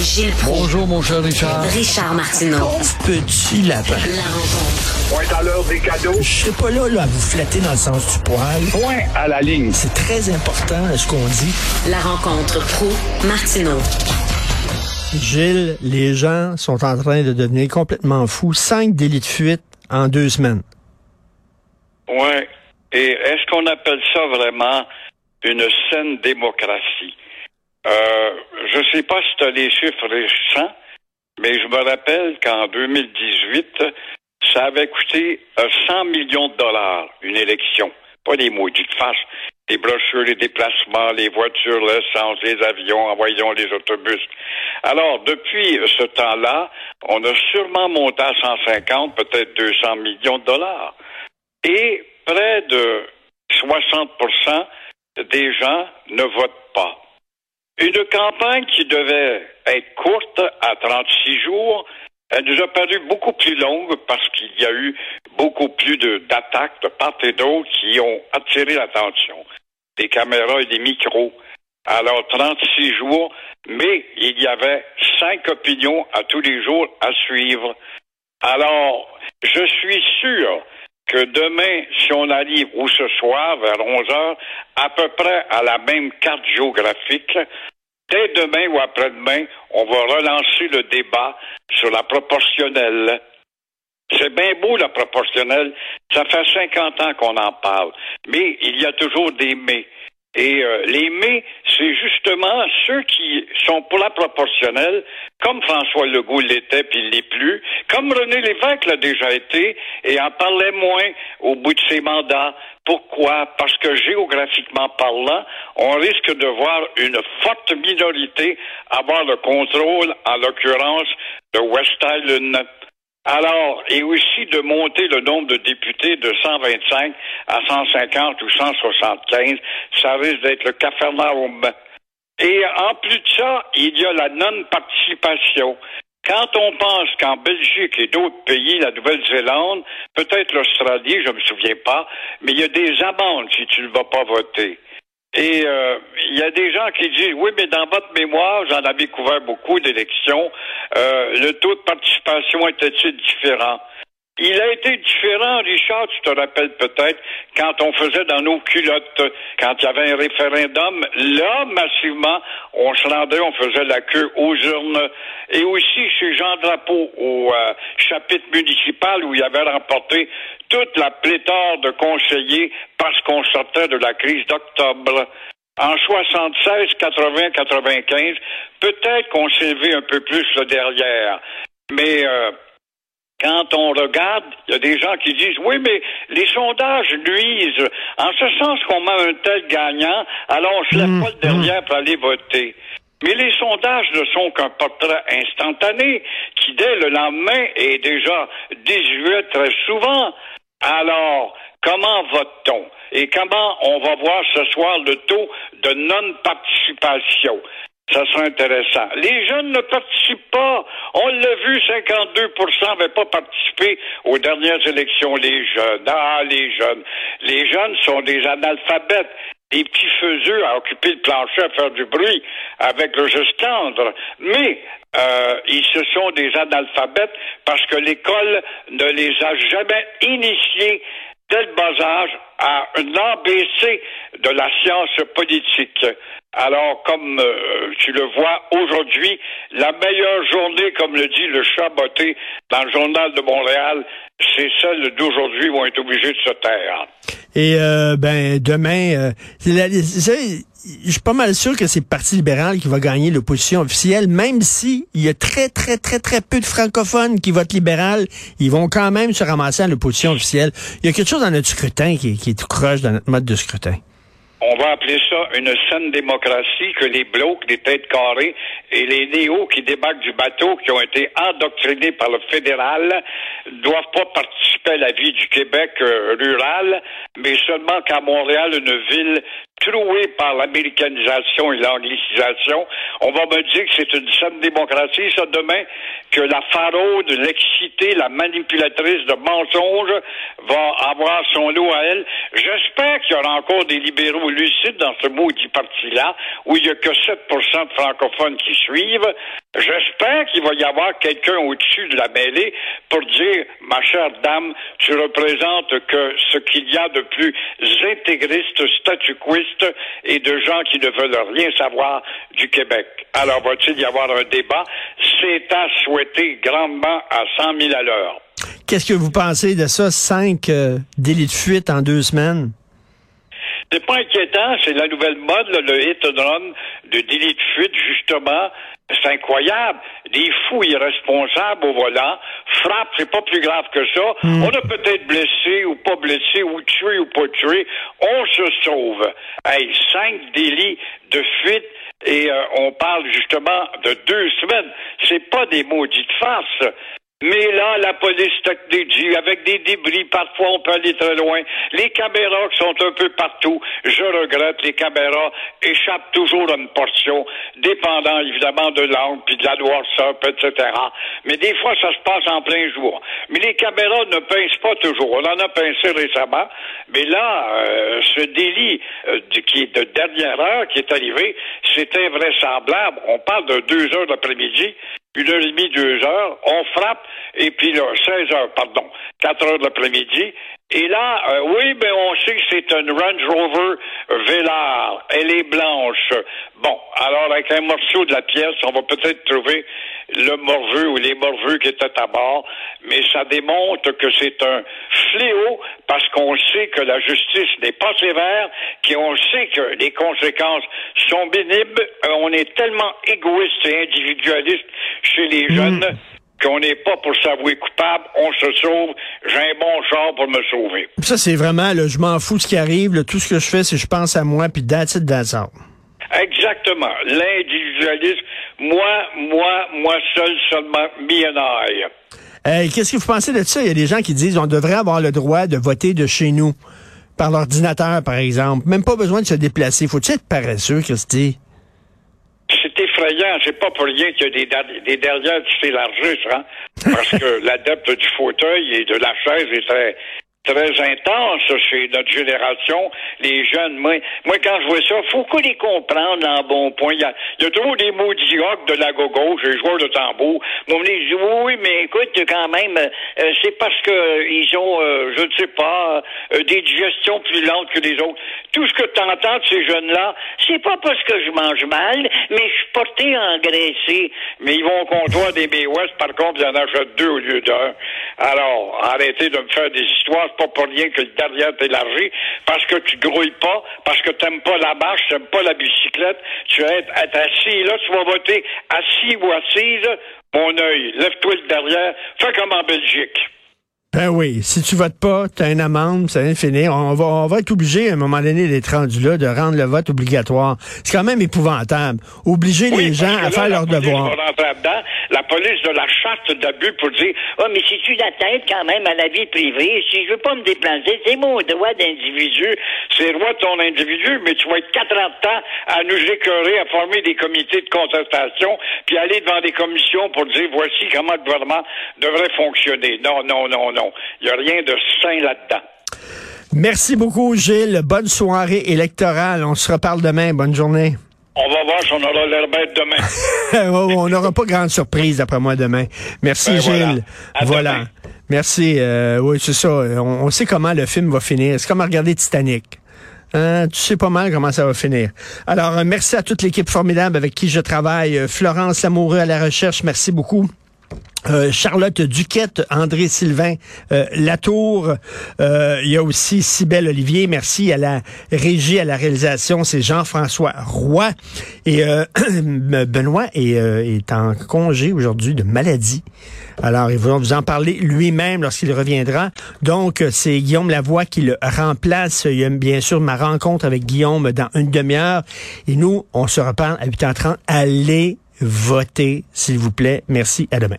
Gilles Proulx. Bonjour, mon cher Richard. Richard Martineau. petit lapin. La rencontre. Point à l'heure des cadeaux. Je serai pas là, là à vous flatter dans le sens du poil. Point à la ligne. C'est très important ce qu'on dit. La rencontre pro martineau Gilles, les gens sont en train de devenir complètement fous. Cinq délits de fuite en deux semaines. Oui. Et est-ce qu'on appelle ça vraiment une saine démocratie? Euh, je sais pas si tu as les chiffres récents, mais je me rappelle qu'en 2018, ça avait coûté 100 millions de dollars, une élection. Pas des maudites faces. Les brochures, les déplacements, les voitures, l'essence, les avions, envoyons les autobus. Alors, depuis ce temps-là, on a sûrement monté à 150, peut-être 200 millions de dollars. Et près de 60% des gens ne votent pas. Une campagne qui devait être courte à 36 jours, elle nous a paru beaucoup plus longue parce qu'il y a eu beaucoup plus d'attaques de, part et d'autre qui ont attiré l'attention. Des caméras et des micros. Alors, 36 jours, mais il y avait cinq opinions à tous les jours à suivre. Alors, je suis sûr que demain, si on arrive, ou ce soir, vers 11 heures, à peu près à la même carte géographique, dès demain ou après-demain, on va relancer le débat sur la proportionnelle. C'est bien beau, la proportionnelle. Ça fait 50 ans qu'on en parle. Mais il y a toujours des mais. Et euh, les mais, c'est justement ceux qui sont pour la proportionnelle, comme François Legault l'était puis il l'est plus, comme René Lévesque l'a déjà été et en parlait moins au bout de ses mandats. Pourquoi? Parce que géographiquement parlant, on risque de voir une forte minorité avoir le contrôle, en l'occurrence, de West Island. Alors, et aussi de monter le nombre de députés de 125 à 150 ou 175, ça risque d'être le cafarnaum. Et en plus de ça, il y a la non-participation. Quand on pense qu'en Belgique et d'autres pays, la Nouvelle-Zélande, peut-être l'Australie, je me souviens pas, mais il y a des amendes si tu ne vas pas voter. Et euh, il y a des gens qui disent oui, mais dans votre mémoire, j'en avais couvert beaucoup d'élections, euh, le taux de participation était-il différent? Il a été différent, Richard, tu te rappelles peut-être, quand on faisait dans nos culottes, quand il y avait un référendum, là, massivement, on se rendait, on faisait la queue aux urnes. Et aussi chez Jean Drapeau, au euh, chapitre municipal, où il avait remporté toute la pléthore de conseillers parce qu'on sortait de la crise d'octobre. En 76, 80, 95, peut-être qu'on s'est élevé un peu plus là derrière. Mais euh, quand on regarde, il y a des gens qui disent oui, mais les sondages nuisent, en ce sens qu'on met un tel gagnant, alors on se lève Mmh, pas le derrière pour aller voter. Mais les sondages ne sont qu'un portrait instantané qui, dès le lendemain, est déjà désuet très souvent. Alors, comment vote-t-on? Et comment on va voir ce soir le taux de non-participation? Ça sera intéressant. Les jeunes ne participent pas. On l'a vu, 52% n'avaient pas participé aux dernières élections. Les jeunes, ah, les jeunes. Les jeunes sont des analphabètes des petits faiseux à occuper le plancher, à faire du bruit avec le geste tendre. Mais euh, ils se sont des analphabètes parce que l'école ne les a jamais initiés dès le bas âge à un ABC de la science politique. Alors, comme euh, tu le vois aujourd'hui, la meilleure journée, comme le dit le chat botté dans le journal de Montréal, c'est celle d'aujourd'hui vont être obligés de se taire. Et euh, ben demain, euh, je suis pas mal sûr que c'est le Parti libéral qui va gagner l'opposition officielle, même si il y a très, très, très, très peu de francophones qui votent libéral, ils vont quand même se ramasser à l'opposition officielle. Il y a quelque chose dans notre scrutin qui, qui On va appeler ça une saine démocratie que les blocs, les têtes carrées et les néos qui débarquent du bateau, qui ont été endoctrinés par le fédéral, doivent pas participer à la vie du Québec euh, rural, mais seulement qu'à Montréal, une ville trouée par l'américanisation et l'anglicisation, on va me dire que c'est une saine démocratie, ça, demain, que la faraude, l'excité, la manipulatrice de mensonges va avoir son lot à elle. J'espère qu'il y aura encore des libéraux ou lucide dans ce maudit parti-là, où il n'y a que 7 de francophones qui suivent. J'espère qu'il va y avoir quelqu'un au-dessus de la mêlée pour dire, ma chère dame, tu représentes que ce qu'il y a de plus intégriste, statuquiste et de gens qui ne veulent rien savoir du Québec. Alors, va-t-il y avoir un débat? C'est à souhaiter grandement à 100 000 à l'heure. Qu'est-ce que vous pensez de ça? Cinq euh, délits de fuite en deux semaines? C'est pas inquiétant, c'est la nouvelle mode, là, le hit and run, de délit de fuite, justement. C'est incroyable. Des fous irresponsables au volant, frappent, c'est pas plus grave que ça. Hmm. On a peut-être blessé ou pas blessé, ou tué ou pas tué. On se sauve. Hey, cinq délits de fuite et euh, on parle justement de deux semaines. C'est pas des maudites farces. Mais là, la police technologie, avec des débris, parfois on peut aller très loin. Les caméras qui sont un peu partout, je regrette, les caméras échappent toujours à une portion, dépendant évidemment de l'angle, puis de la noirceur, etc. Mais des fois, ça se passe en plein jour. Mais les caméras ne pincent pas toujours. On en a pincé récemment. Mais là, euh, ce délit euh, qui est de dernière heure qui est arrivé, c'est invraisemblable. On parle de deux heures d'après-midi une heure et demie, deux heures, on frappe, et puis là, 16 heures, pardon, 4 heures de l'après-midi. Et là, euh, oui, mais on sait que c'est une Range Rover Velar. Elle est blanche. Bon, alors avec un morceau de la pièce, on va peut-être trouver le morveux ou les morveux qui étaient à bord, mais ça démontre que c'est un fléau parce qu'on sait que la justice n'est pas sévère, qu'on sait que les conséquences sont bénibles. Euh, on est tellement égoïste et individualiste chez les jeunes qu'on n'est pas pour s'avouer coupable, on se sauve, j'ai un bon char pour me sauver. Ça, c'est vraiment, là, je m'en fous de ce qui arrive. là. tout ce que je fais, c'est je pense à moi, puis that's it, that's all. Exactement. L'individualisme, moi, moi, moi seul, seulement, I. Hey, Qu'est-ce que vous pensez de ça? Il y a des gens qui disent on devrait avoir le droit de voter de chez nous, par l'ordinateur, par exemple. Même pas besoin de se déplacer. Faut-il être paresseux, Christy? C'est effrayant. C'est pas pour rien qu'il y a des, des derrières qui s'élargissent, hein? Parce que l'adepte du fauteuil et de la chaise est très, très intense chez notre génération. Les jeunes, moi, moi quand je vois ça, faut qu'on les comprenne en bon point. Il y a, il y a toujours des maudits de la gauche, les joueurs de tambour. Moi, me disent, oui, mais écoute, quand même, euh, c'est parce que euh, ils ont, euh, je ne sais pas, euh, des digestions plus lentes que les autres. Tout ce que tu entends de ces jeunes-là, c'est pas parce que je mange mal, mais je suis porté à engraisser. Mais ils vont au comptoir des Bay West, par contre, ils en achètent deux au lieu d'un. Alors, arrêtez de me faire des histoires, pas pour rien que le derrière t'élargit, parce que tu grouilles pas, parce que t'aimes pas la marche, t'aimes pas la bicyclette, tu vas être, être assis, là, tu vas voter assis ou assise, mon œil, lève-toi le derrière, fais comme en Belgique. Ben oui, si tu votes pas, tu as une amende, ça vient de finir. On va, on va être obligé, à un moment donné, d'être rendu là, de rendre le vote obligatoire. C'est quand même épouvantable. Obliger Oui, les gens à faire leur devoir. La police de la charte d'abus pour dire Ah, mais si tu la tête quand même à la vie privée, si je veux pas me déplacer, c'est mon droit d'individu, c'est le droit de ton individu, mais tu vas être quatre ans de temps à nous écœurer, à former des comités de contestation, puis aller devant des commissions pour dire voici comment le gouvernement devrait fonctionner. Non, non, non, non. Il n'y a rien de sain là-dedans. Merci beaucoup, Gilles. Bonne soirée électorale. On se reparle demain. Bonne journée. On va voir si on aura l'air bête demain. on n'aura pas grande surprise, d'après moi, demain. Merci, Ben. Gilles. Voilà. Merci. euh, oui, c'est ça. On, on sait comment le film va finir. C'est comme à regarder Titanic. Hein, tu sais pas mal comment ça va finir. Alors, euh, merci à toute l'équipe formidable avec qui je travaille. Euh, Florence Lamoureux à la recherche, merci beaucoup. Euh, Charlotte Duquette, André Sylvain euh, Latour, euh, il y a aussi Cybelle Olivier, merci à la régie, à la réalisation, c'est Jean-François Roy et euh, Benoît est, euh, est en congé aujourd'hui de maladie. Alors, il va vous en parler lui-même lorsqu'il reviendra. Donc, c'est Guillaume Lavoie qui le remplace. Il y a bien sûr ma rencontre avec Guillaume dans une demi-heure. Et nous, on se reparle à 8h30. Allez voter, s'il vous plaît. Merci. À demain.